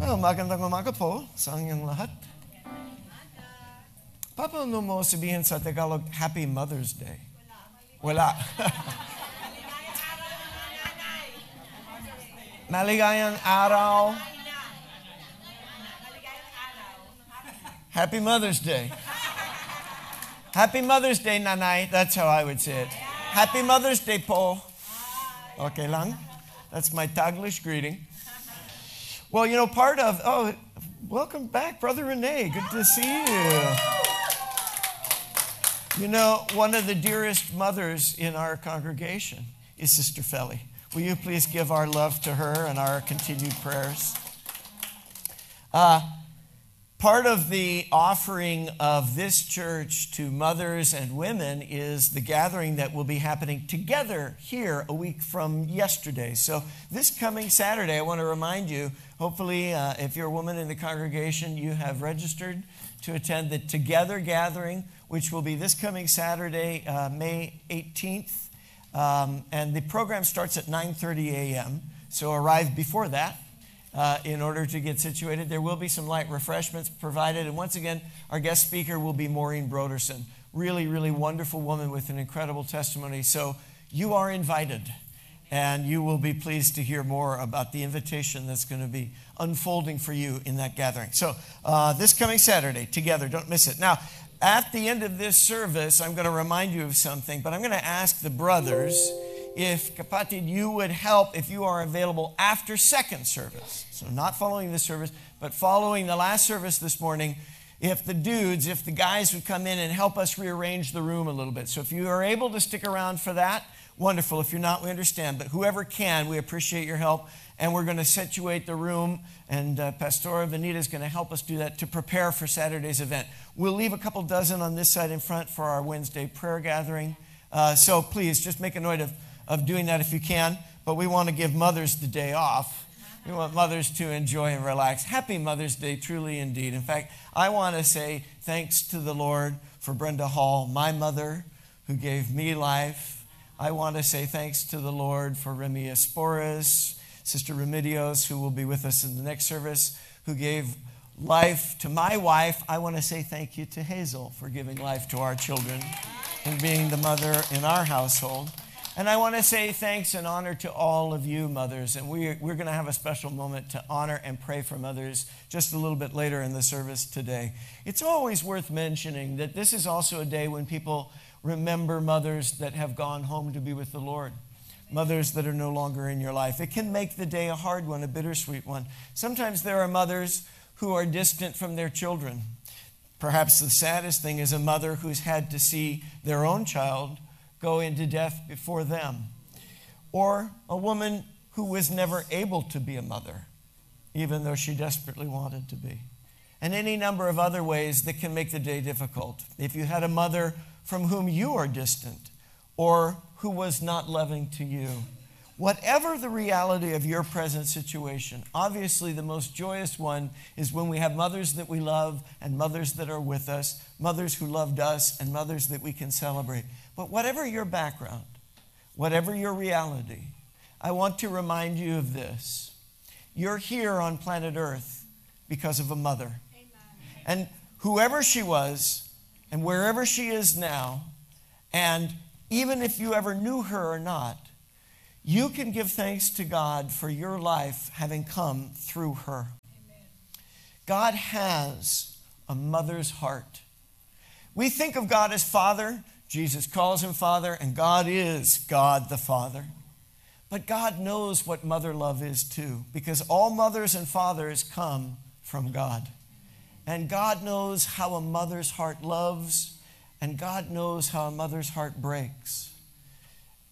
Well, magandang umaga po sa inyong lahat. Paano mo sabihin sa Tagalog, Happy Mother's Day? Wala. Maligayang araw. Happy Mother's Day. Happy Mother's Day, Nanay. That's how I would say it. Happy Mother's Day po. Okay lang? That's my Taglish greeting. Well, you know, part of, oh, welcome back, Brother Renee. Good to see you. You know, one of the dearest mothers in our congregation is Sister Felly. Will you please give our love to her and our continued prayers? Uh, Part of the offering of this church to mothers and women is the gathering that will be happening together here a week from yesterday. So, this coming Saturday, I want to remind you hopefully, uh, if you're a woman in the congregation, you have registered to attend the Together gathering, which will be this coming Saturday, uh, May 18th. Um, and the program starts at 9:30 a.m. So arrive before that uh, in order to get situated. There will be some light refreshments provided. And once again, our guest speaker will be Maureen Broderson. Really, really wonderful woman with an incredible testimony. So you are invited. And you will be pleased to hear more about the invitation that's going to be unfolding for you in that gathering. So, uh, this coming Saturday, together, don't miss it. Now, at the end of this service, I'm going to remind you of something, but I'm going to ask the brothers if kapatid, you would help if you are available after second service. So not following the service, but following the last service this morning. If the dudes, if the guys would come in and help us rearrange the room a little bit. So if you are able to stick around for that, wonderful. If you're not, we understand. But whoever can, we appreciate your help. And we're going to situate the room, and uh, Pastora Vanita is going to help us do that to prepare for Saturday's event. We'll leave a couple dozen on this side in front for our Wednesday prayer gathering. Uh, so please just make a note of of doing that if you can, but we want to give mothers the day off. We want mothers to enjoy and relax. Happy Mother's Day, truly indeed. In fact, I want to say thanks to the Lord for Brenda Hall, my mother, who gave me life. I want to say thanks to the Lord for Remy Esporas, Sister Remedios, who will be with us in the next service, who gave life to my wife. I want to say thank you to Hazel for giving life to our children and being the mother in our household. And I want to say thanks and honor to all of you, mothers. And we, we're going to have a special moment to honor and pray for mothers just a little bit later in the service today. It's always worth mentioning that this is also a day when people remember mothers that have gone home to be with the Lord, mothers that are no longer in your life. It can make the day a hard one, a bittersweet one. Sometimes there are mothers who are distant from their children. Perhaps the saddest thing is a mother who's had to see their own child go into death before them. Or a woman who was never able to be a mother, even though she desperately wanted to be. And any number of other ways that can make the day difficult. If you had a mother from whom you are distant or who was not loving to you, whatever the reality of your present situation, obviously the most joyous one is when we have mothers that we love and mothers that are with us, mothers who loved us and mothers that we can celebrate. But whatever your background, whatever your reality, I want to remind you of this. You're here on planet Earth because of a mother. Amen. And whoever she was, and wherever she is now, and even if you ever knew her or not, you can give thanks to God for your life having come through her. Amen. God has a mother's heart. We think of God as Father Jesus calls him Father, and God is God the Father. But God knows what mother love is too, because all mothers and fathers come from God. And God knows how a mother's heart loves, and God knows how a mother's heart breaks.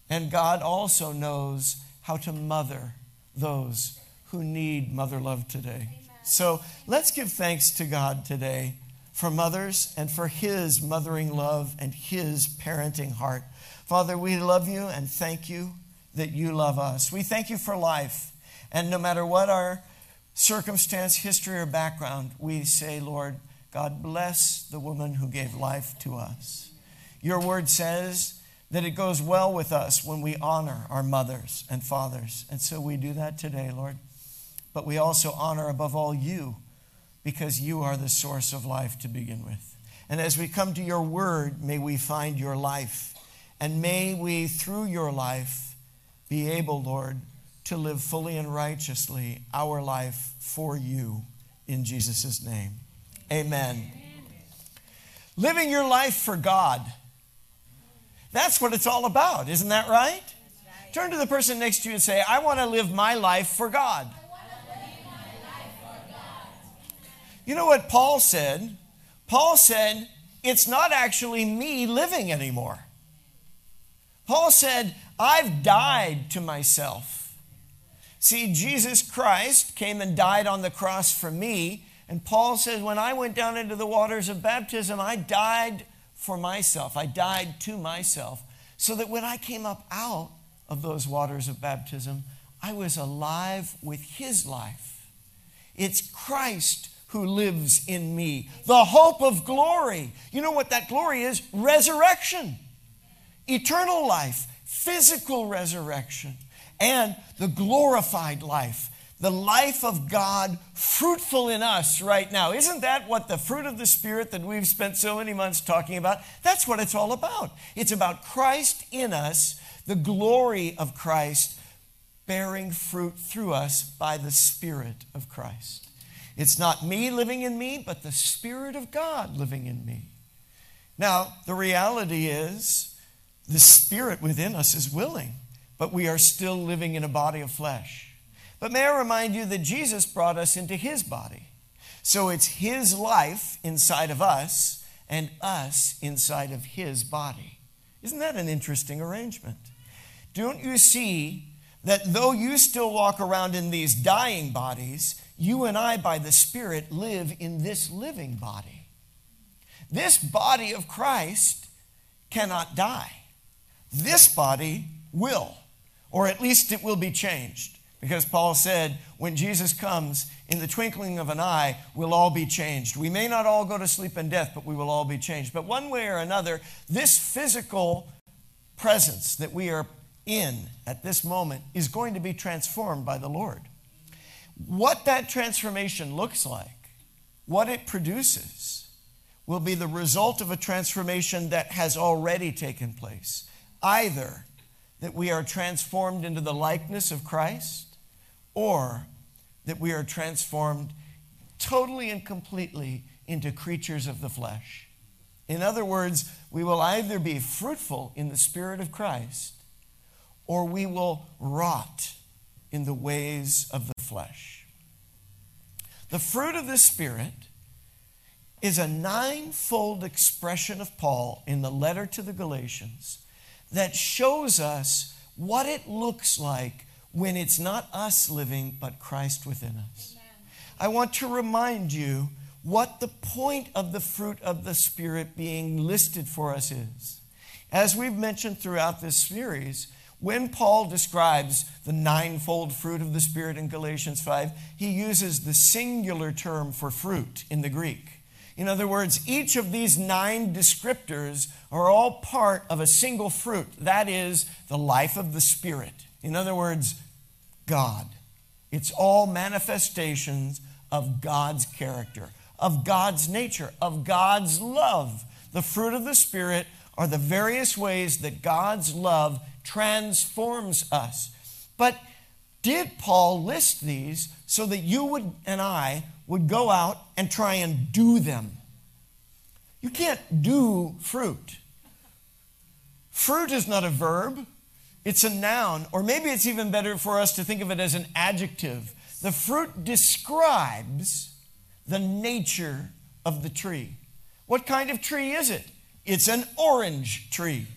And God also knows how to mother those who need mother love today. Amen. So let's give thanks to God today for mothers and for his mothering love and his parenting heart. Father, we love you and thank you that you love us. We thank you for life. And no matter what our circumstance, history, or background, we say, Lord, God bless the woman who gave life to us. Your word says that it goes well with us when we honor our mothers and fathers. And so we do that today, Lord. but we also honor above all you because you are the source of life to begin with. And as we come to your word, may we find your life. And may we, through your life, be able, Lord, to live fully and righteously our life for you in Jesus' name. Amen. Living your life for God. That's what it's all about, isn't that right? Turn to the person next to you and say, I want to live my life for God. You know what Paul said? Paul said, It's not actually me living anymore. Paul said, I've died to myself. See, Jesus Christ came and died on the cross for me. And Paul says, When I went down into the waters of baptism, I died for myself. I died to myself. So that when I came up out of those waters of baptism, I was alive with his life. It's Christ who lives in me, the hope of glory. You know what that glory is? Resurrection, eternal life, physical resurrection, and the glorified life, the life of God fruitful in us right now. Isn't that what the fruit of the Spirit that we've spent so many months talking about? That's what it's all about. It's about Christ in us, the glory of Christ bearing fruit through us by the Spirit of Christ. It's not me living in me, but the Spirit of God living in me. Now, the reality is the Spirit within us is willing, but we are still living in a body of flesh. But may I remind you that Jesus brought us into His body. So it's His life inside of us and us inside of His body. Isn't that an interesting arrangement? Don't you see that though you still walk around in these dying bodies, you and I, by the Spirit, live in this living body. This body of Christ cannot die. This body will, or at least it will be changed. Because Paul said, when Jesus comes, in the twinkling of an eye, we'll all be changed. We may not all go to sleep in death, but we will all be changed. But one way or another, this physical presence that we are in at this moment is going to be transformed by the Lord. What that transformation looks like, what it produces, will be the result of a transformation that has already taken place. Either that we are transformed into the likeness of Christ, or that we are transformed totally and completely into creatures of the flesh. In other words, we will either be fruitful in the Spirit of Christ, or we will rot in the ways of the flesh. The fruit of the Spirit is a ninefold expression of Paul in the letter to the Galatians that shows us what it looks like when it's not us living, but Christ within us. Amen. I want to remind you what the point of the fruit of the Spirit being listed for us is. As we've mentioned throughout this series, when Paul describes the ninefold fruit of the Spirit in Galatians 5, he uses the singular term for fruit in the Greek. In other words, each of these nine descriptors are all part of a single fruit. That is the life of the Spirit. In other words, God. It's all manifestations of God's character, of God's nature, of God's love. The fruit of the Spirit are the various ways that God's love transforms us. But did Paul list these so that you would and I would go out and try and do them? You can't do fruit. Fruit is not a verb, it's a noun, or maybe it's even better for us to think of it as an adjective. The fruit describes the nature of the tree. What kind of tree is it? It's an orange tree.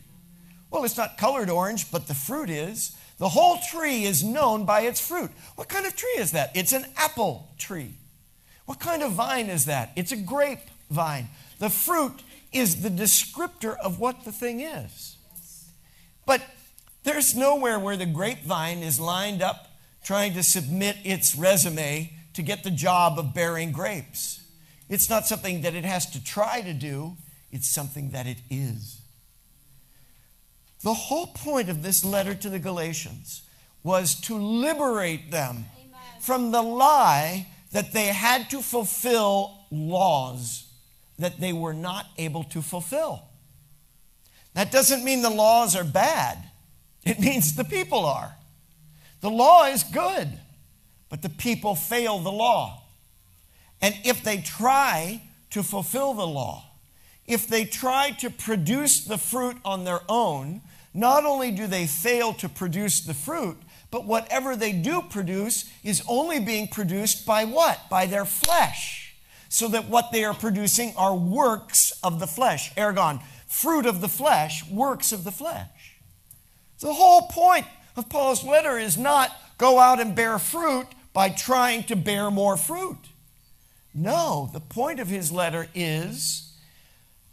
Well, it's not colored orange, but the fruit is. The whole tree is known by its fruit. What kind of tree is that? It's an apple tree. What kind of vine is that? It's a grape vine. The fruit is the descriptor of what the thing is. But there's nowhere where the grapevine is lined up trying to submit its resume to get the job of bearing grapes. It's not something that it has to try to do, it's something that it is. The whole point of this letter to the Galatians was to liberate them Amen. from the lie that they had to fulfill laws that they were not able to fulfill. That doesn't mean the laws are bad, it means the people are. The law is good, but the people fail the law. And if they try to fulfill the law, if they try to produce the fruit on their own, not only do they fail to produce the fruit, but whatever they do produce is only being produced by what? By their flesh. So that what they are producing are works of the flesh. Ergon, fruit of the flesh, works of the flesh. The whole point of Paul's letter is not go out and bear fruit by trying to bear more fruit. No, the point of his letter is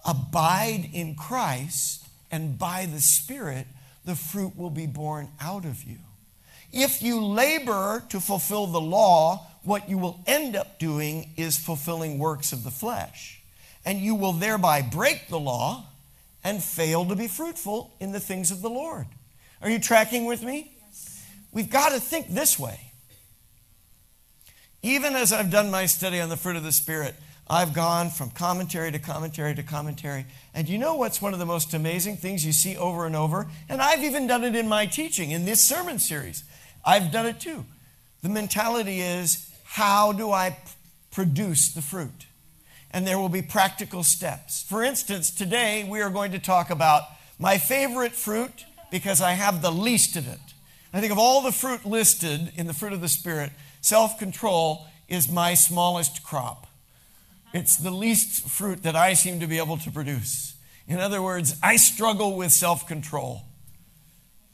abide in Christ, and by the Spirit, the fruit will be born out of you. If you labor to fulfill the law, what you will end up doing is fulfilling works of the flesh. And you will thereby break the law and fail to be fruitful in the things of the Lord. Are you tracking with me? Yes. We've got to think this way. Even as I've done my study on the fruit of the Spirit, I've gone from commentary to commentary to commentary. And you know what's one of the most amazing things you see over and over? And I've even done it in my teaching, in this sermon series. I've done it too. The mentality is how do I produce the fruit? And there will be practical steps. For instance, today we are going to talk about my favorite fruit because I have the least of it. I think of all the fruit listed in the fruit of the Spirit, self control is my smallest crop. It's the least fruit that I seem to be able to produce. In other words, I struggle with self control.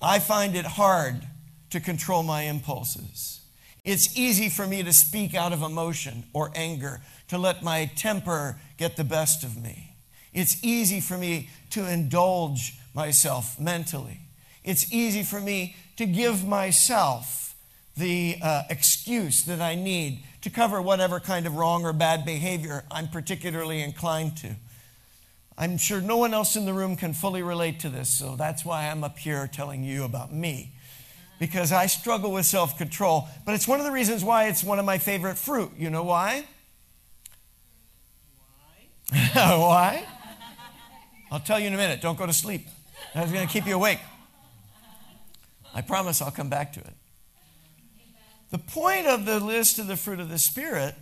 I find it hard to control my impulses. It's easy for me to speak out of emotion or anger, to let my temper get the best of me. It's easy for me to indulge myself mentally. It's easy for me to give myself the uh, excuse that I need to cover whatever kind of wrong or bad behavior I'm particularly inclined to. I'm sure no one else in the room can fully relate to this, so that's why I'm up here telling you about me because I struggle with self control. But it's one of the reasons why it's one of my favorite fruit. You know why? Why? why? I'll tell you in a minute. Don't go to sleep. That's going to keep you awake. I promise I'll come back to it. The point of the list of the fruit of the Spirit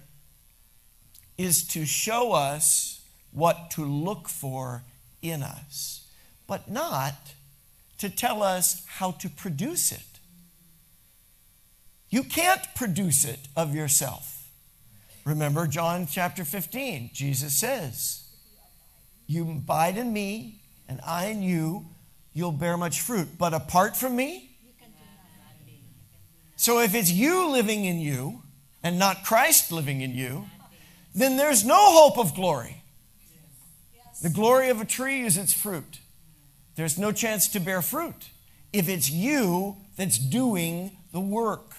is to show us what to look for in us, but not to tell us how to produce it. You can't produce it of yourself. Remember John chapter 15. Jesus says, You abide in me, and I in you, you'll bear much fruit. But apart from me, so if it's you living in you and not Christ living in you, then there's no hope of glory. The glory of a tree is its fruit. There's no chance to bear fruit if it's you that's doing the work.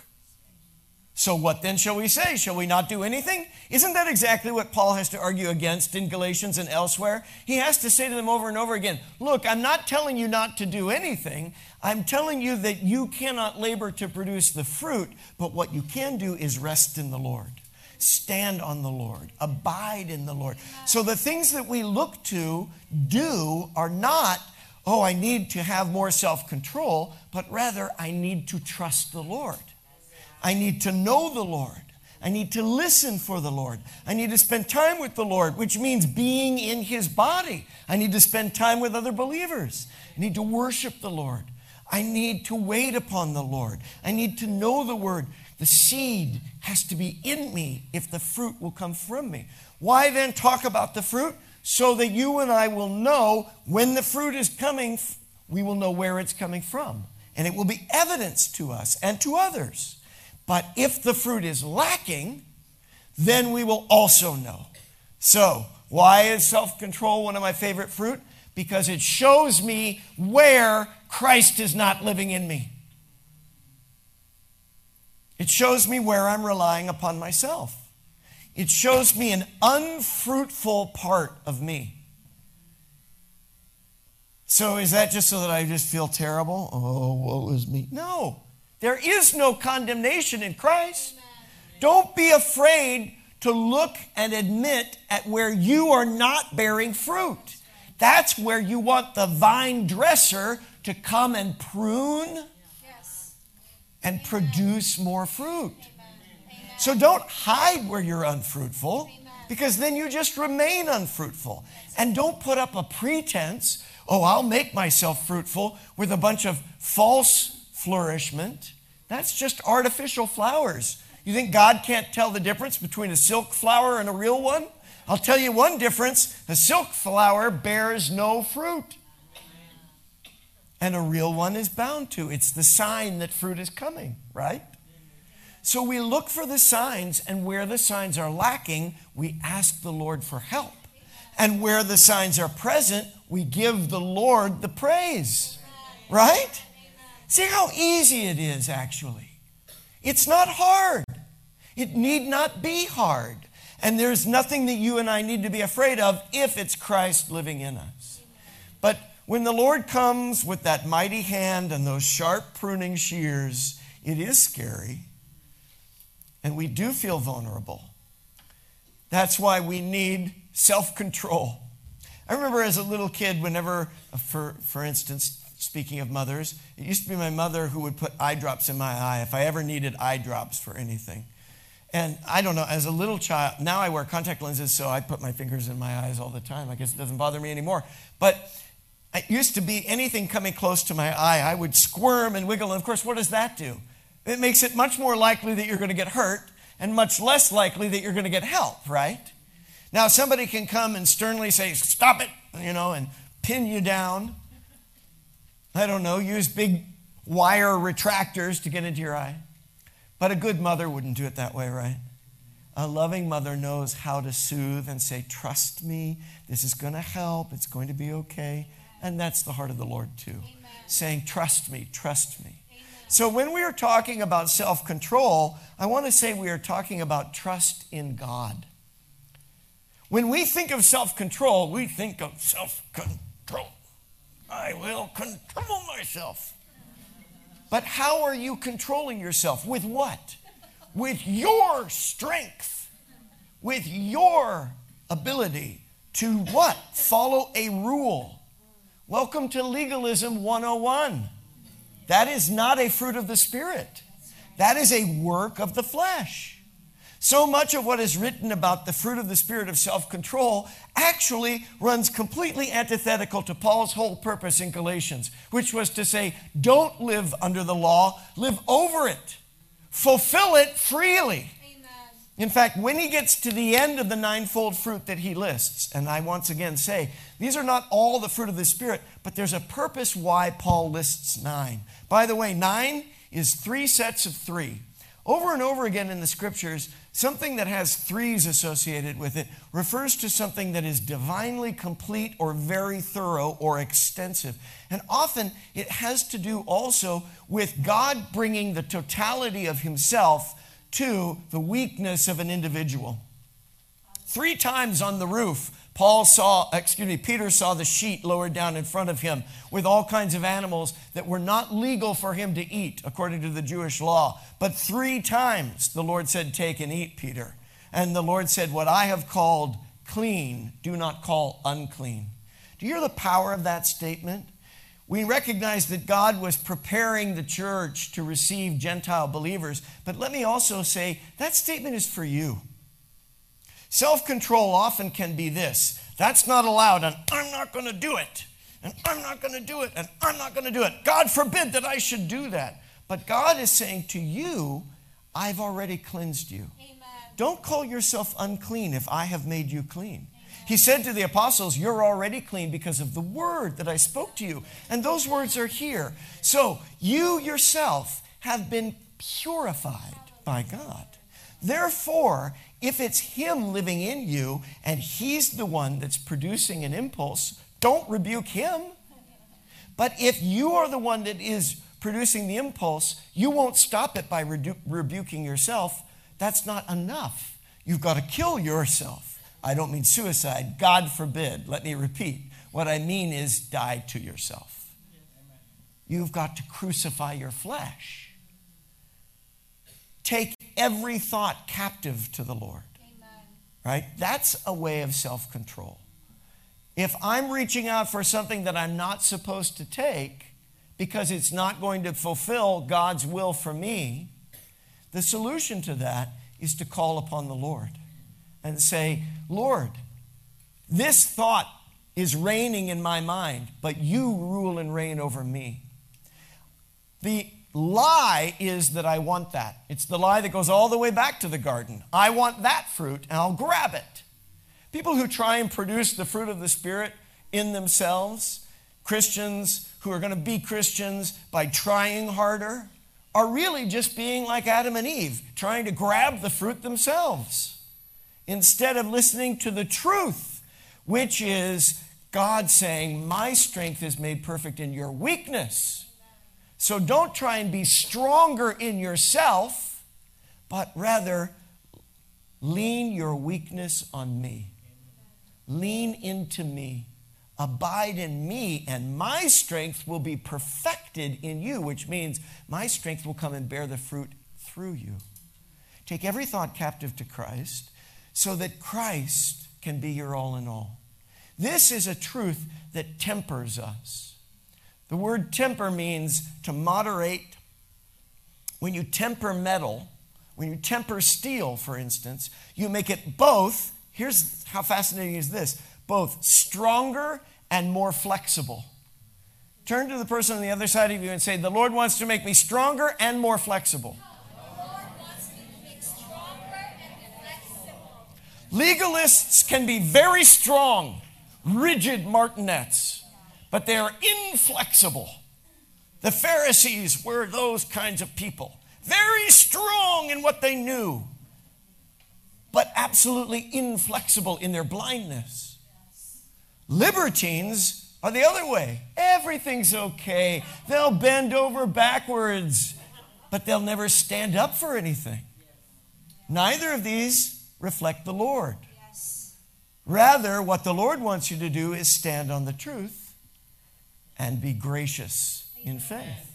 So, what then shall we say? Shall we not do anything? Isn't that exactly what Paul has to argue against in Galatians and elsewhere? He has to say to them over and over again Look, I'm not telling you not to do anything. I'm telling you that you cannot labor to produce the fruit, but what you can do is rest in the Lord. Stand on the Lord, abide in the Lord. So, the things that we look to do are not, oh, I need to have more self control, but rather, I need to trust the Lord. I need to know the Lord. I need to listen for the Lord. I need to spend time with the Lord, which means being in His body. I need to spend time with other believers. I need to worship the Lord. I need to wait upon the Lord. I need to know the Word. The seed has to be in me if the fruit will come from me. Why then talk about the fruit? So that you and I will know when the fruit is coming, we will know where it's coming from. And it will be evidence to us and to others. But if the fruit is lacking, then we will also know. So, why is self control one of my favorite fruit? Because it shows me where Christ is not living in me. It shows me where I'm relying upon myself. It shows me an unfruitful part of me. So, is that just so that I just feel terrible? Oh, woe is me. No. There is no condemnation in Christ. Don't be afraid to look and admit at where you are not bearing fruit. That's where you want the vine dresser to come and prune and produce more fruit. So don't hide where you're unfruitful because then you just remain unfruitful. And don't put up a pretense, oh, I'll make myself fruitful with a bunch of false flourishment. That's just artificial flowers. You think God can't tell the difference between a silk flower and a real one? I'll tell you one difference a silk flower bears no fruit, and a real one is bound to. It's the sign that fruit is coming, right? So we look for the signs, and where the signs are lacking, we ask the Lord for help. And where the signs are present, we give the Lord the praise. Right? See how easy it is, actually. It's not hard. It need not be hard. And there's nothing that you and I need to be afraid of if it's Christ living in us. But when the Lord comes with that mighty hand and those sharp pruning shears, it is scary and we do feel vulnerable. That's why we need self control. I remember as a little kid, whenever, uh, for, for instance, speaking of mothers, it used to be my mother who would put eye drops in my eye if I ever needed eye drops for anything. And I don't know, as a little child, now I wear contact lenses, so I put my fingers in my eyes all the time. I guess it doesn't bother me anymore. But it used to be anything coming close to my eye, I would squirm and wiggle. And of course, what does that do? it makes it much more likely that you're going to get hurt and much less likely that you're going to get help, right? Now, somebody can come and sternly say, Stop it, you know, and pin you down. I don't know, use big wire retractors to get into your eye. But a good mother wouldn't do it that way, right? A loving mother knows how to soothe and say, Trust me, this is going to help, it's going to be okay. And that's the heart of the Lord, too. Amen. Saying, Trust me, trust me. So, when we are talking about self control, I want to say we are talking about trust in God. When we think of self control, we think of self control. I will control myself. But how are you controlling yourself? With what? With your strength, with your ability to what? Follow a rule. Welcome to Legalism 101. That is not a fruit of the Spirit, that is a work of the flesh. So much of what is written about the fruit of the Spirit of self control actually runs completely antithetical to Paul's whole purpose in Galatians, which was to say, don't live under the law, live over it, fulfill it freely. In fact, when he gets to the end of the ninefold fruit that he lists, and I once again say, these are not all the fruit of the Spirit, but there's a purpose why Paul lists nine. By the way, nine is three sets of three. Over and over again in the scriptures, something that has threes associated with it refers to something that is divinely complete or very thorough or extensive. And often it has to do also with God bringing the totality of Himself to the weakness of an individual. Three times on the roof, Paul saw, excuse me, Peter saw the sheet lowered down in front of him with all kinds of animals that were not legal for him to eat according to the Jewish law. But three times the Lord said, Take and eat, Peter. And the Lord said, What I have called clean, do not call unclean. Do you hear the power of that statement? We recognize that God was preparing the church to receive Gentile believers, but let me also say that statement is for you. Self control often can be this that's not allowed, and I'm not going to do it, and I'm not going to do it, and I'm not going to do it. God forbid that I should do that. But God is saying to you, I've already cleansed you. Amen. Don't call yourself unclean if I have made you clean. He said to the apostles, You're already clean because of the word that I spoke to you. And those words are here. So you yourself have been purified by God. Therefore, if it's Him living in you and He's the one that's producing an impulse, don't rebuke Him. But if you are the one that is producing the impulse, you won't stop it by rebu- rebuking yourself. That's not enough. You've got to kill yourself. I don't mean suicide. God forbid. Let me repeat. What I mean is die to yourself. You've got to crucify your flesh. Take every thought captive to the Lord. Amen. Right? That's a way of self control. If I'm reaching out for something that I'm not supposed to take because it's not going to fulfill God's will for me, the solution to that is to call upon the Lord and say, Lord, this thought is reigning in my mind, but you rule and reign over me. The lie is that I want that. It's the lie that goes all the way back to the garden. I want that fruit, and I'll grab it. People who try and produce the fruit of the Spirit in themselves, Christians who are going to be Christians by trying harder, are really just being like Adam and Eve, trying to grab the fruit themselves instead of listening to the truth, which is God saying, My strength is made perfect in your weakness. So don't try and be stronger in yourself, but rather lean your weakness on me. Lean into me. Abide in me, and my strength will be perfected in you, which means my strength will come and bear the fruit through you. Take every thought captive to Christ so that Christ can be your all in all. This is a truth that tempers us. The word temper means to moderate. When you temper metal, when you temper steel, for instance, you make it both Here's how fascinating is this both stronger and more flexible. Turn to the person on the other side of you and say, The Lord wants to make me stronger and more flexible. Legalists can be very strong, rigid martinets, but they are inflexible. The Pharisees were those kinds of people, very strong in what they knew, but absolutely inflexible in their blindness. Libertines are the other way. Everything's okay. They'll bend over backwards, but they'll never stand up for anything. Neither of these reflect the Lord. Rather, what the Lord wants you to do is stand on the truth and be gracious in faith.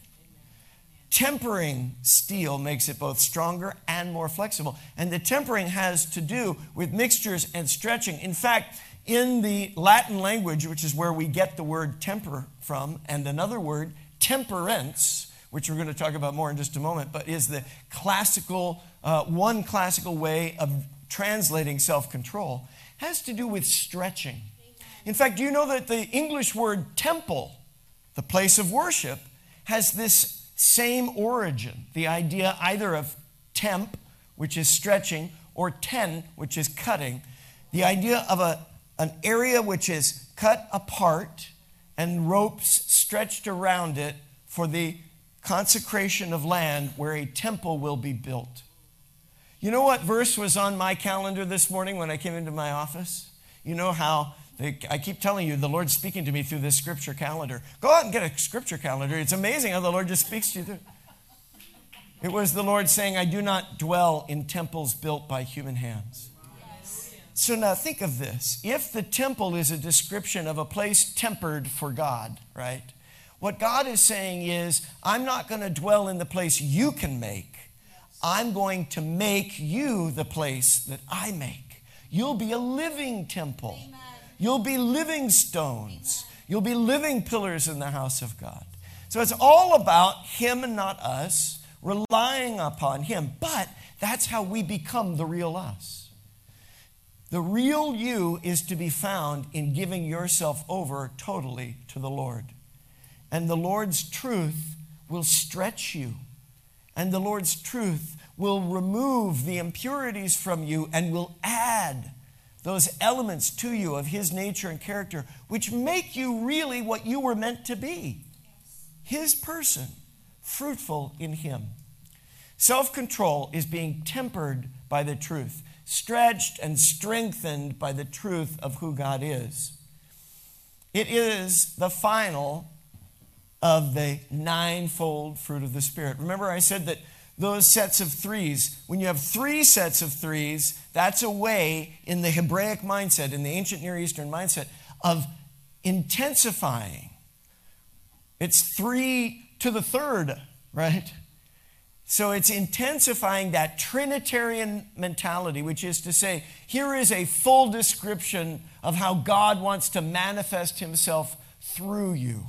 Tempering steel makes it both stronger and more flexible. And the tempering has to do with mixtures and stretching. In fact, in the Latin language, which is where we get the word temper from, and another word, temperance, which we're going to talk about more in just a moment, but is the classical, uh, one classical way of translating self control, has to do with stretching. In fact, do you know that the English word temple, the place of worship, has this same origin. The idea either of temp, which is stretching, or ten, which is cutting. The idea of a, an area which is cut apart and ropes stretched around it for the consecration of land where a temple will be built. You know what verse was on my calendar this morning when I came into my office? You know how I keep telling you, the Lord's speaking to me through this scripture calendar. Go out and get a scripture calendar. It's amazing how the Lord just speaks to you. Through. It was the Lord saying, I do not dwell in temples built by human hands. So now think of this. If the temple is a description of a place tempered for God, right? What God is saying is, I'm not going to dwell in the place you can make. I'm going to make you the place that I make. You'll be a living temple. Amen. You'll be living stones. You'll be living pillars in the house of God. So it's all about Him and not us, relying upon Him. But that's how we become the real us. The real you is to be found in giving yourself over totally to the Lord. And the Lord's truth will stretch you. And the Lord's truth will remove the impurities from you and will add those elements to you of His nature and character, which make you really what you were meant to be His person, fruitful in Him. Self control is being tempered by the truth, stretched and strengthened by the truth of who God is. It is the final of the ninefold fruit of the Spirit. Remember, I said that those sets of threes. When you have three sets of threes, that's a way in the Hebraic mindset, in the ancient Near Eastern mindset, of intensifying. It's three to the third, right? So it's intensifying that Trinitarian mentality, which is to say, here is a full description of how God wants to manifest himself through you.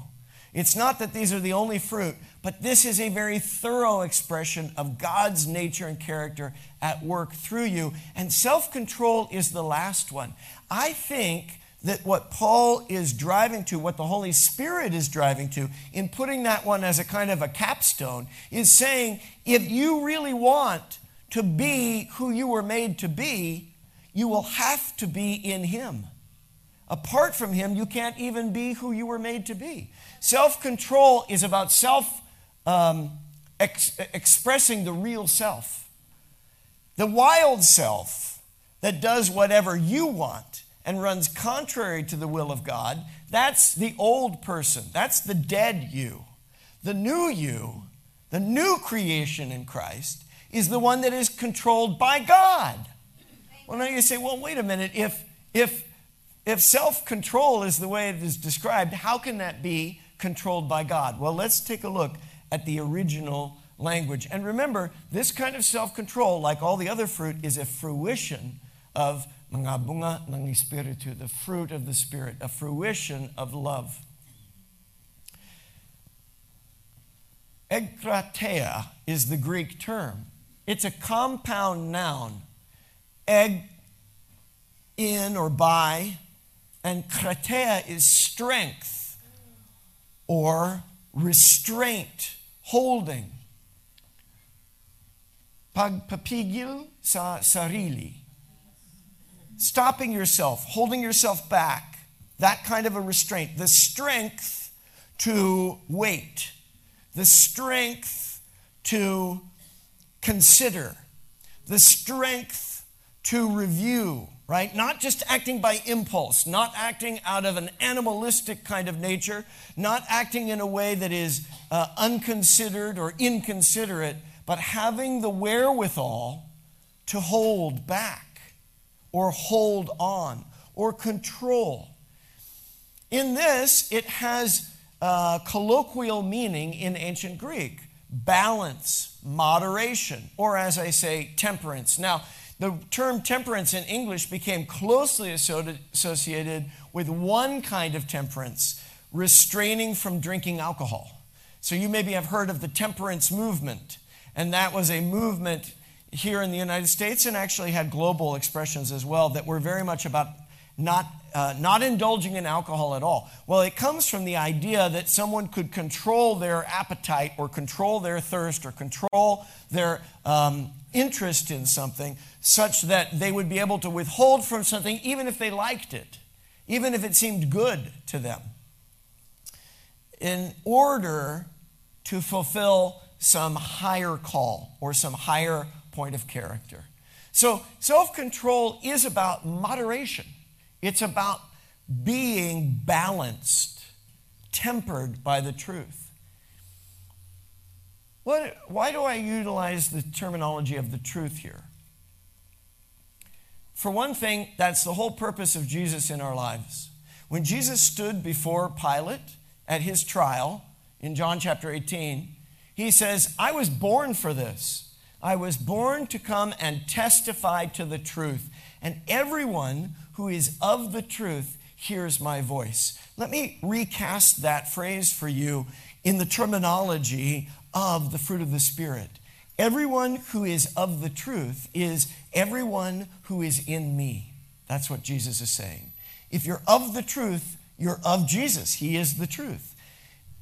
It's not that these are the only fruit, but this is a very thorough expression of God's nature and character at work through you. And self control is the last one. I think that what Paul is driving to, what the Holy Spirit is driving to, in putting that one as a kind of a capstone, is saying if you really want to be who you were made to be, you will have to be in Him. Apart from Him, you can't even be who you were made to be. Self control is about self um, ex- expressing the real self. The wild self that does whatever you want and runs contrary to the will of God, that's the old person. That's the dead you. The new you, the new creation in Christ, is the one that is controlled by God. Well, now you say, well, wait a minute. If, if, if self control is the way it is described, how can that be controlled by God? Well, let's take a look at the original language. And remember, this kind of self control, like all the other fruit, is a fruition of mga bunga ng Espiritu, the fruit of the Spirit, a fruition of love. Egkrateia is the Greek term. It's a compound noun. Egg, in or by, and krateia is strength or restraint, holding. Pagpapigil sa sarili stopping yourself, holding yourself back, that kind of a restraint. The strength to wait, the strength to consider, the strength to review, right? Not just acting by impulse, not acting out of an animalistic kind of nature, not acting in a way that is uh, unconsidered or inconsiderate, but having the wherewithal to hold back or hold on or control. In this, it has a colloquial meaning in ancient Greek balance, moderation, or as I say, temperance. Now, the term temperance in English became closely associated with one kind of temperance, restraining from drinking alcohol. So you maybe have heard of the temperance movement, and that was a movement here in the United States and actually had global expressions as well that were very much about not, uh, not indulging in alcohol at all. Well, it comes from the idea that someone could control their appetite or control their thirst or control their um, interest in something such that they would be able to withhold from something even if they liked it, even if it seemed good to them, in order to fulfill some higher call or some higher point of character. So, self control is about moderation, it's about being balanced, tempered by the truth. What, why do I utilize the terminology of the truth here? For one thing, that's the whole purpose of Jesus in our lives. When Jesus stood before Pilate at his trial in John chapter 18, he says, I was born for this. I was born to come and testify to the truth, and everyone who is of the truth hears my voice. Let me recast that phrase for you in the terminology of the fruit of the Spirit. Everyone who is of the truth is everyone who is in me. That's what Jesus is saying. If you're of the truth, you're of Jesus. He is the truth.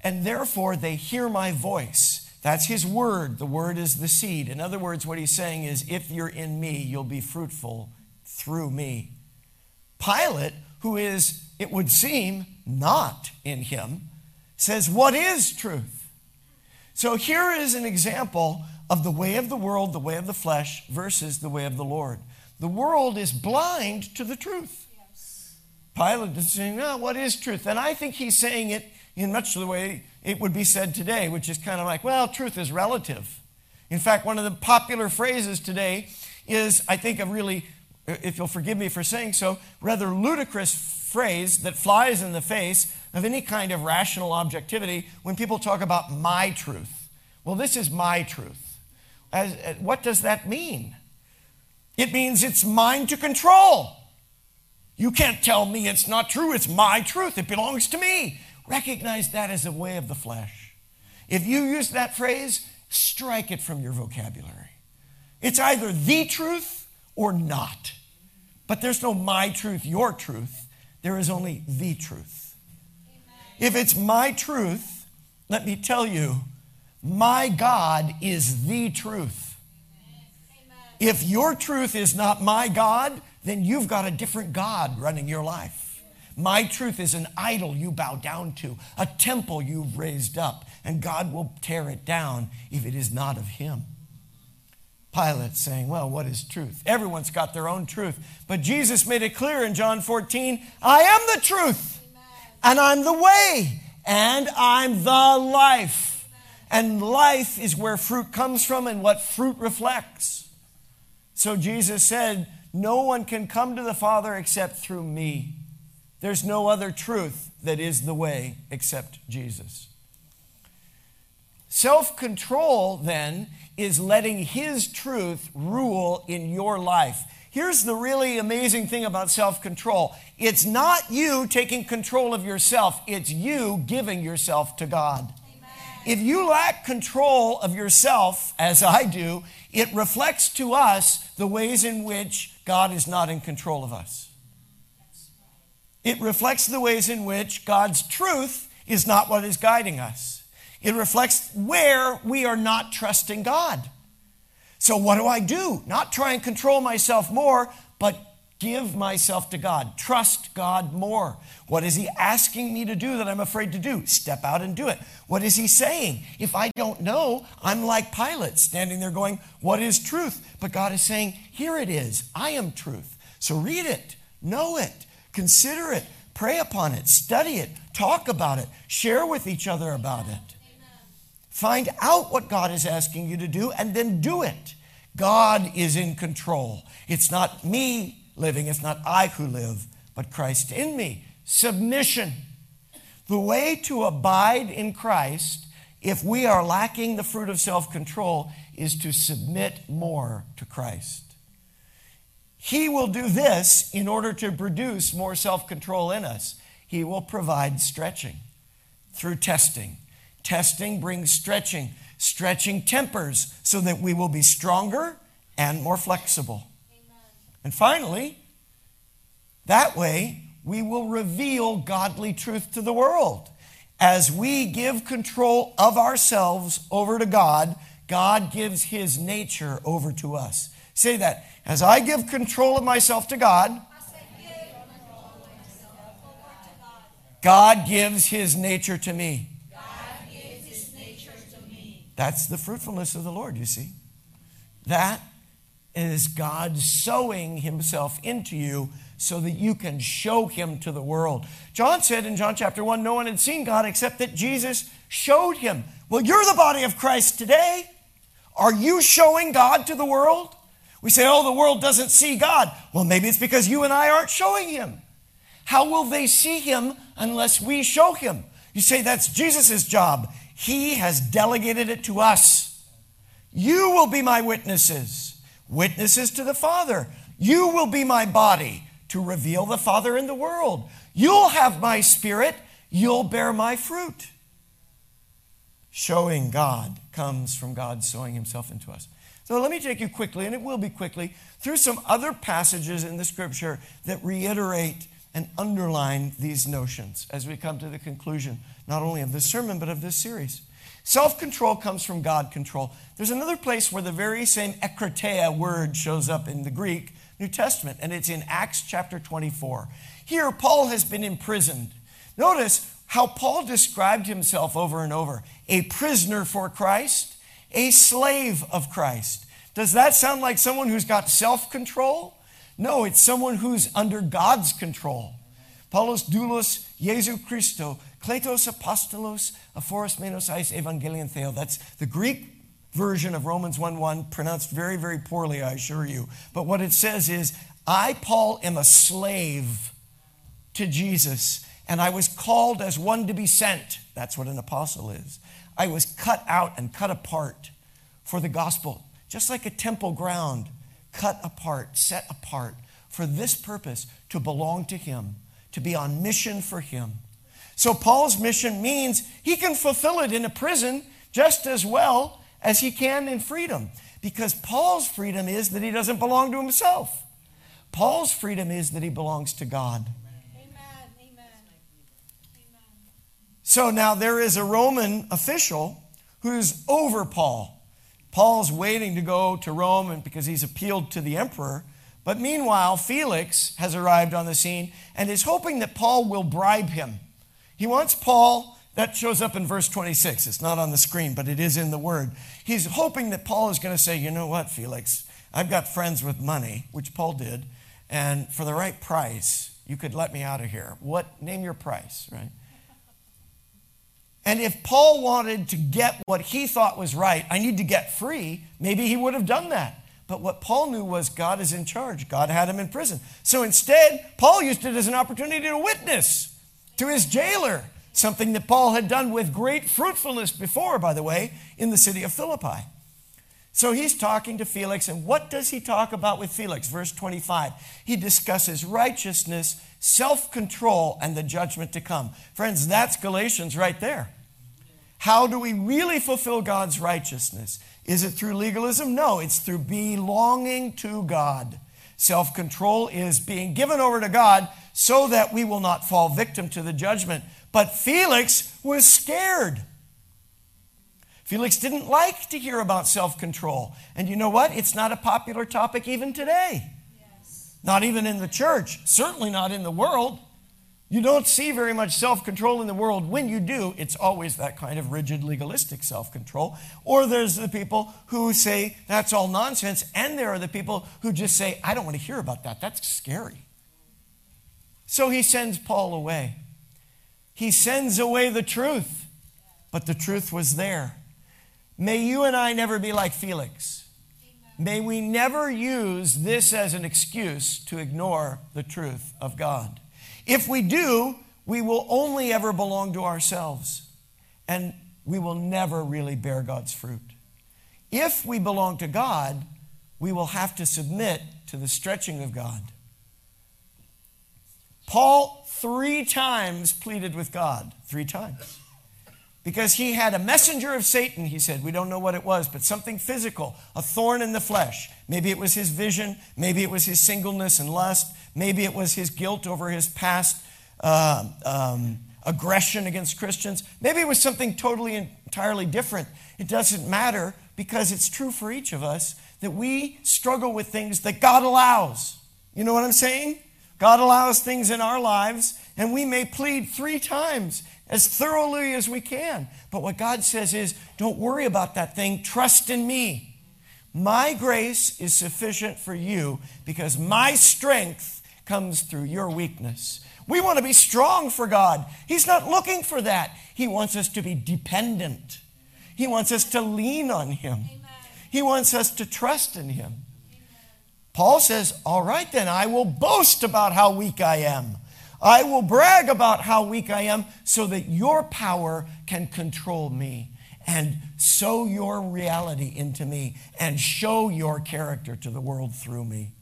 And therefore, they hear my voice. That's his word. The word is the seed. In other words, what he's saying is if you're in me, you'll be fruitful through me. Pilate, who is, it would seem, not in him, says, What is truth? So here is an example of the way of the world, the way of the flesh, versus the way of the Lord. The world is blind to the truth. Yes. Pilate is saying, No, what is truth? And I think he's saying it in much the way it would be said today, which is kind of like, well, truth is relative. In fact, one of the popular phrases today is, I think, a really, if you'll forgive me for saying so, rather ludicrous phrase that flies in the face of any kind of rational objectivity when people talk about my truth. Well, this is my truth. As, uh, what does that mean? It means it's mine to control. You can't tell me it's not true. It's my truth. It belongs to me. Recognize that as a way of the flesh. If you use that phrase, strike it from your vocabulary. It's either the truth or not. But there's no my truth, your truth. There is only the truth. If it's my truth, let me tell you, my God is the truth. If your truth is not my God, then you've got a different God running your life. My truth is an idol you bow down to, a temple you've raised up, and God will tear it down if it is not of Him. Pilate saying, Well, what is truth? Everyone's got their own truth. But Jesus made it clear in John 14 I am the truth, and I'm the way, and I'm the life. And life is where fruit comes from and what fruit reflects. So Jesus said, no one can come to the Father except through me. There's no other truth that is the way except Jesus. Self control, then, is letting His truth rule in your life. Here's the really amazing thing about self control it's not you taking control of yourself, it's you giving yourself to God. If you lack control of yourself, as I do, it reflects to us the ways in which God is not in control of us. It reflects the ways in which God's truth is not what is guiding us. It reflects where we are not trusting God. So, what do I do? Not try and control myself more, but give myself to God. Trust God more. What is He asking me to do that I'm afraid to do? Step out and do it. What is He saying? If I don't know, I'm like Pilate standing there going, What is truth? But God is saying, Here it is. I am truth. So read it, know it, consider it, pray upon it, study it, talk about it, share with each other about it. Find out what God is asking you to do and then do it. God is in control. It's not me living. It's not I who live, but Christ in me. Submission. The way to abide in Christ, if we are lacking the fruit of self control, is to submit more to Christ. He will do this in order to produce more self control in us. He will provide stretching through testing. Testing brings stretching. Stretching tempers so that we will be stronger and more flexible. And finally, that way we will reveal godly truth to the world. As we give control of ourselves over to God, God gives his nature over to us. Say that. As I give control of myself to God, God gives his nature to me. That's the fruitfulness of the Lord, you see. That is God sowing himself into you so that you can show him to the world. John said in John chapter 1 no one had seen God except that Jesus showed him. Well, you're the body of Christ today. Are you showing God to the world? We say, oh, the world doesn't see God. Well, maybe it's because you and I aren't showing him. How will they see him unless we show him? You say that's Jesus' job. He has delegated it to us. You will be my witnesses witnesses to the Father. You will be my body to reveal the Father in the world. You'll have my spirit. You'll bear my fruit. Showing God comes from God sowing himself into us. So let me take you quickly, and it will be quickly, through some other passages in the scripture that reiterate and underline these notions as we come to the conclusion, not only of this sermon, but of this series. Self control comes from God control. There's another place where the very same ekkrateia word shows up in the Greek New Testament, and it's in Acts chapter 24. Here, Paul has been imprisoned. Notice how Paul described himself over and over a prisoner for Christ, a slave of Christ. Does that sound like someone who's got self control? No, it's someone who's under God's control. Paulus doulos Jesu Christo, kletos apostolos, aphoros menos eis evangelion theo. That's the Greek version of Romans 1:1, pronounced very, very poorly, I assure you. But what it says is, I, Paul, am a slave to Jesus, and I was called as one to be sent. That's what an apostle is. I was cut out and cut apart for the gospel. just like a temple ground, cut apart, set apart for this purpose to belong to Him, to be on mission for Him. So Paul's mission means he can fulfill it in a prison just as well as he can in freedom. Because Paul's freedom is that he doesn't belong to himself. Paul's freedom is that he belongs to God. Amen. Amen. Amen. So now there is a Roman official who's over Paul. Paul's waiting to go to Rome because he's appealed to the emperor. But meanwhile, Felix has arrived on the scene and is hoping that Paul will bribe him. He wants Paul, that shows up in verse 26. It's not on the screen, but it is in the word. He's hoping that Paul is going to say, You know what, Felix? I've got friends with money, which Paul did, and for the right price, you could let me out of here. What? Name your price, right? And if Paul wanted to get what he thought was right, I need to get free, maybe he would have done that. But what Paul knew was God is in charge. God had him in prison. So instead, Paul used it as an opportunity to witness to his jailer, something that Paul had done with great fruitfulness before, by the way, in the city of Philippi. So he's talking to Felix, and what does he talk about with Felix? Verse 25. He discusses righteousness, self control, and the judgment to come. Friends, that's Galatians right there. How do we really fulfill God's righteousness? Is it through legalism? No, it's through belonging to God. Self control is being given over to God so that we will not fall victim to the judgment. But Felix was scared. Felix didn't like to hear about self control. And you know what? It's not a popular topic even today. Yes. Not even in the church, certainly not in the world. You don't see very much self control in the world. When you do, it's always that kind of rigid, legalistic self control. Or there's the people who say that's all nonsense. And there are the people who just say, I don't want to hear about that. That's scary. So he sends Paul away. He sends away the truth, but the truth was there. May you and I never be like Felix. May we never use this as an excuse to ignore the truth of God. If we do, we will only ever belong to ourselves and we will never really bear God's fruit. If we belong to God, we will have to submit to the stretching of God. Paul three times pleaded with God, three times. Because he had a messenger of Satan, he said. We don't know what it was, but something physical, a thorn in the flesh. Maybe it was his vision. Maybe it was his singleness and lust. Maybe it was his guilt over his past uh, um, aggression against Christians. Maybe it was something totally entirely different. It doesn't matter because it's true for each of us that we struggle with things that God allows. You know what I'm saying? God allows things in our lives, and we may plead three times as thoroughly as we can. But what God says is, don't worry about that thing, trust in me. My grace is sufficient for you because my strength comes through your weakness. We want to be strong for God. He's not looking for that. He wants us to be dependent. He wants us to lean on Him. He wants us to trust in Him. Paul says, All right, then, I will boast about how weak I am. I will brag about how weak I am so that your power can control me and sow your reality into me and show your character to the world through me.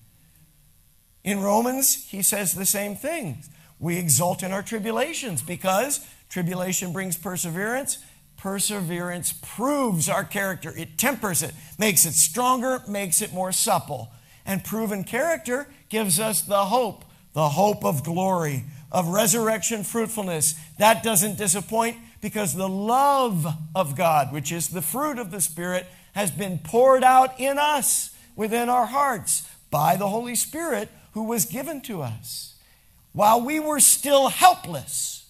In Romans, he says the same thing. We exult in our tribulations because tribulation brings perseverance. Perseverance proves our character, it tempers it, makes it stronger, makes it more supple. And proven character gives us the hope the hope of glory, of resurrection fruitfulness. That doesn't disappoint because the love of God, which is the fruit of the Spirit, has been poured out in us within our hearts by the Holy Spirit who was given to us. While we were still helpless,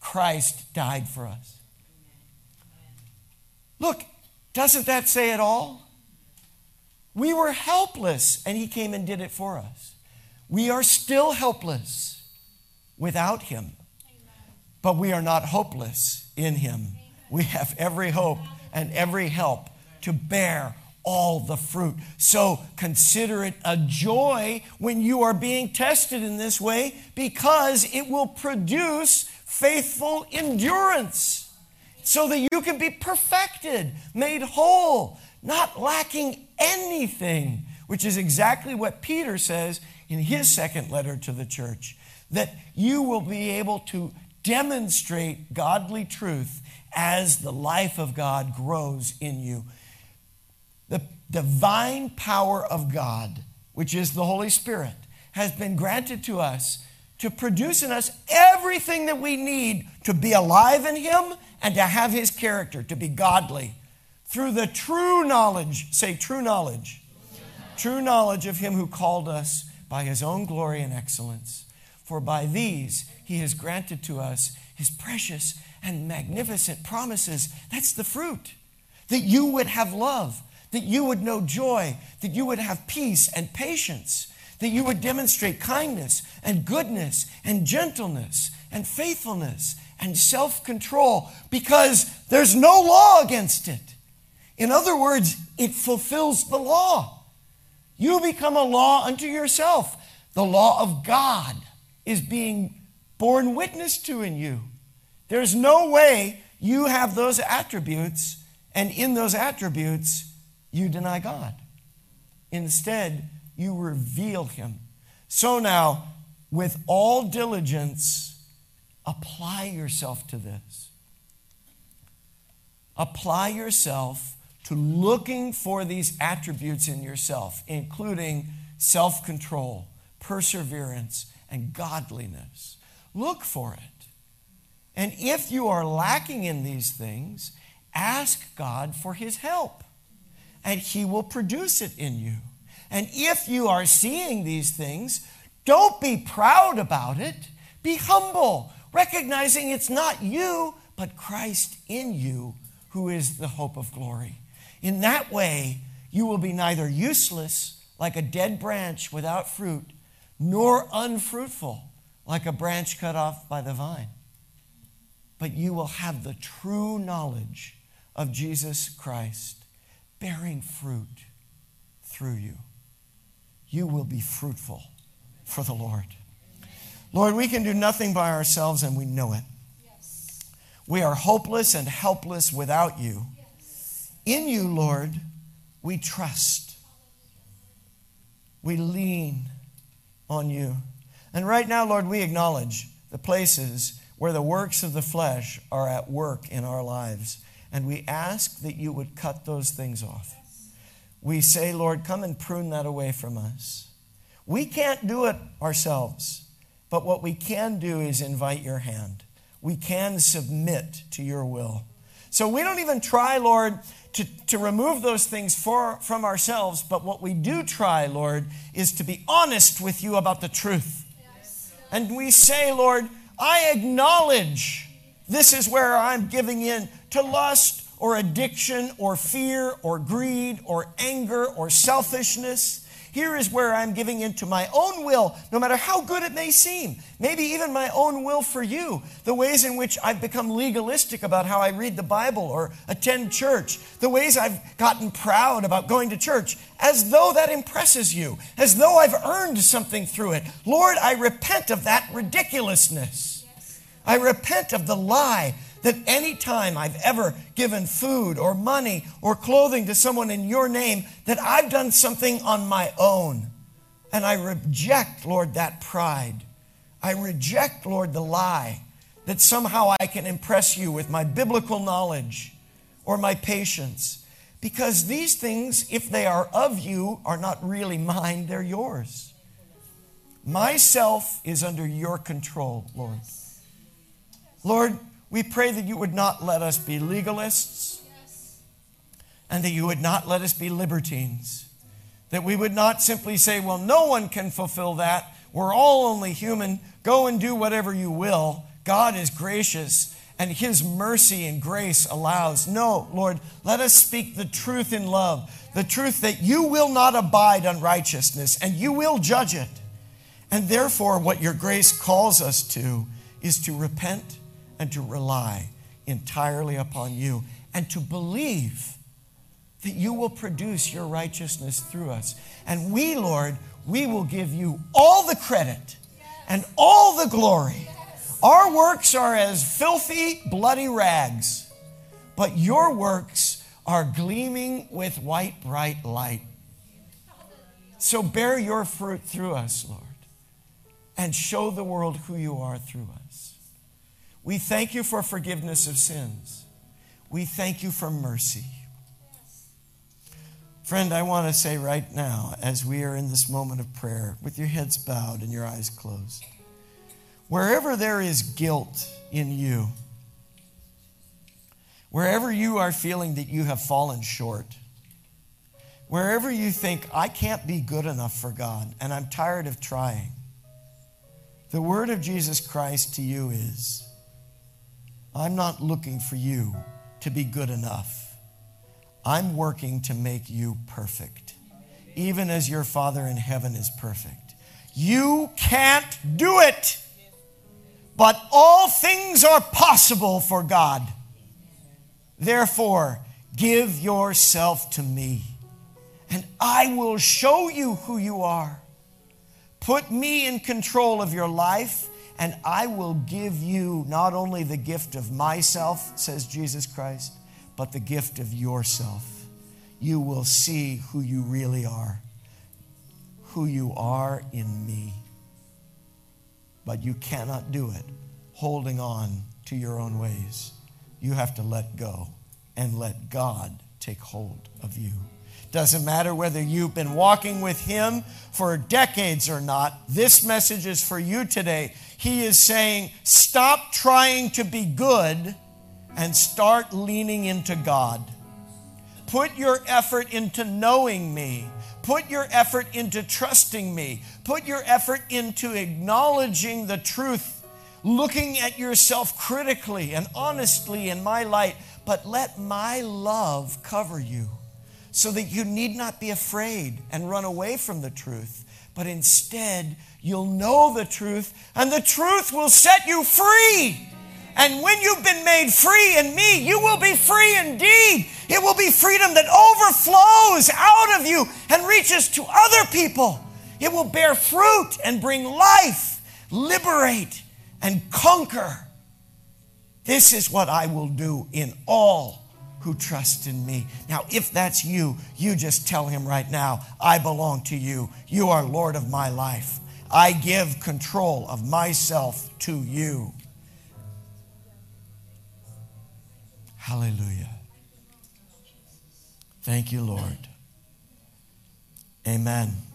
Christ died for us. Look, doesn't that say it all? We were helpless, and He came and did it for us. We are still helpless without Him, but we are not hopeless in Him. We have every hope and every help to bear all the fruit. So consider it a joy when you are being tested in this way because it will produce faithful endurance so that you can be perfected, made whole, not lacking anything, which is exactly what Peter says in his second letter to the church, that you will be able to demonstrate godly truth as the life of God grows in you. The divine power of God, which is the Holy Spirit, has been granted to us to produce in us everything that we need to be alive in Him and to have His character, to be godly. Through the true knowledge, say true knowledge, true knowledge of Him who called us by His own glory and excellence. For by these He has granted to us His precious and magnificent promises. That's the fruit. That you would have love, that you would know joy, that you would have peace and patience that you would demonstrate kindness and goodness and gentleness and faithfulness and self control because there's no law against it. In other words, it fulfills the law. You become a law unto yourself. The law of God is being borne witness to in you. There's no way you have those attributes, and in those attributes, you deny God. Instead, you reveal him. So now, with all diligence, apply yourself to this. Apply yourself to looking for these attributes in yourself, including self control, perseverance, and godliness. Look for it. And if you are lacking in these things, ask God for his help, and he will produce it in you. And if you are seeing these things, don't be proud about it. Be humble, recognizing it's not you, but Christ in you who is the hope of glory. In that way, you will be neither useless, like a dead branch without fruit, nor unfruitful, like a branch cut off by the vine. But you will have the true knowledge of Jesus Christ, bearing fruit through you you will be fruitful for the Lord. Lord, we can do nothing by ourselves and we know it. We are hopeless and helpless without you. In you, Lord, we trust. We lean on you. And right now, Lord, we acknowledge the places where the works of the flesh are at work in our lives. And we ask that you would cut those things off we say, Lord, come and prune that away from us. We can't do it ourselves, but what we can do is invite your hand. We can submit to your will. So we don't even try, Lord, to, to remove those things for, from ourselves, but what we do try, Lord, is to be honest with you about the truth. And we say, Lord, I acknowledge this is where I'm giving in to lust or addiction or fear or greed or anger or selfishness. Here is where I'm giving into my own will, no matter how good it may seem. Maybe even my own will for you. The ways in which I've become legalistic about how I read the Bible or attend church. The ways I've gotten proud about going to church, as though that impresses you, as though I've earned something through it. Lord, I repent of that ridiculousness. I repent of the lie that any time I've ever given food or money or clothing to someone in your name, that I've done something on my own. And I reject, Lord, that pride. I reject, Lord, the lie that somehow I can impress you with my biblical knowledge or my patience. Because these things, if they are of you, are not really mine, they're yours. Myself is under your control, Lord. Lord, we pray that you would not let us be legalists and that you would not let us be libertines. That we would not simply say, well, no one can fulfill that. We're all only human. Go and do whatever you will. God is gracious and his mercy and grace allows. No, Lord, let us speak the truth in love, the truth that you will not abide unrighteousness and you will judge it. And therefore, what your grace calls us to is to repent and to rely entirely upon you and to believe that you will produce your righteousness through us. And we, Lord, we will give you all the credit and all the glory. Our works are as filthy, bloody rags, but your works are gleaming with white, bright light. So bear your fruit through us, Lord, and show the world who you are through us. We thank you for forgiveness of sins. We thank you for mercy. Friend, I want to say right now, as we are in this moment of prayer, with your heads bowed and your eyes closed, wherever there is guilt in you, wherever you are feeling that you have fallen short, wherever you think, I can't be good enough for God and I'm tired of trying, the word of Jesus Christ to you is I'm not looking for you to be good enough. I'm working to make you perfect, even as your Father in heaven is perfect. You can't do it, but all things are possible for God. Therefore, give yourself to me, and I will show you who you are. Put me in control of your life, and I will give you not only the gift of myself, says Jesus Christ, but the gift of yourself. You will see who you really are, who you are in me. But you cannot do it holding on to your own ways. You have to let go and let God take hold of you. Doesn't matter whether you've been walking with Him for decades or not, this message is for you today. He is saying, stop trying to be good and start leaning into God. Put your effort into knowing me. Put your effort into trusting me. Put your effort into acknowledging the truth, looking at yourself critically and honestly in my light. But let my love cover you so that you need not be afraid and run away from the truth, but instead you'll know the truth, and the truth will set you free. And when you've been made free in me, you will be free indeed. It will be freedom that overflows out of you and reaches to other people. It will bear fruit and bring life, liberate and conquer. This is what I will do in all who trust in me. Now, if that's you, you just tell him right now, I belong to you. You are Lord of my life. I give control of myself to you. Hallelujah. Thank you, Lord. Amen.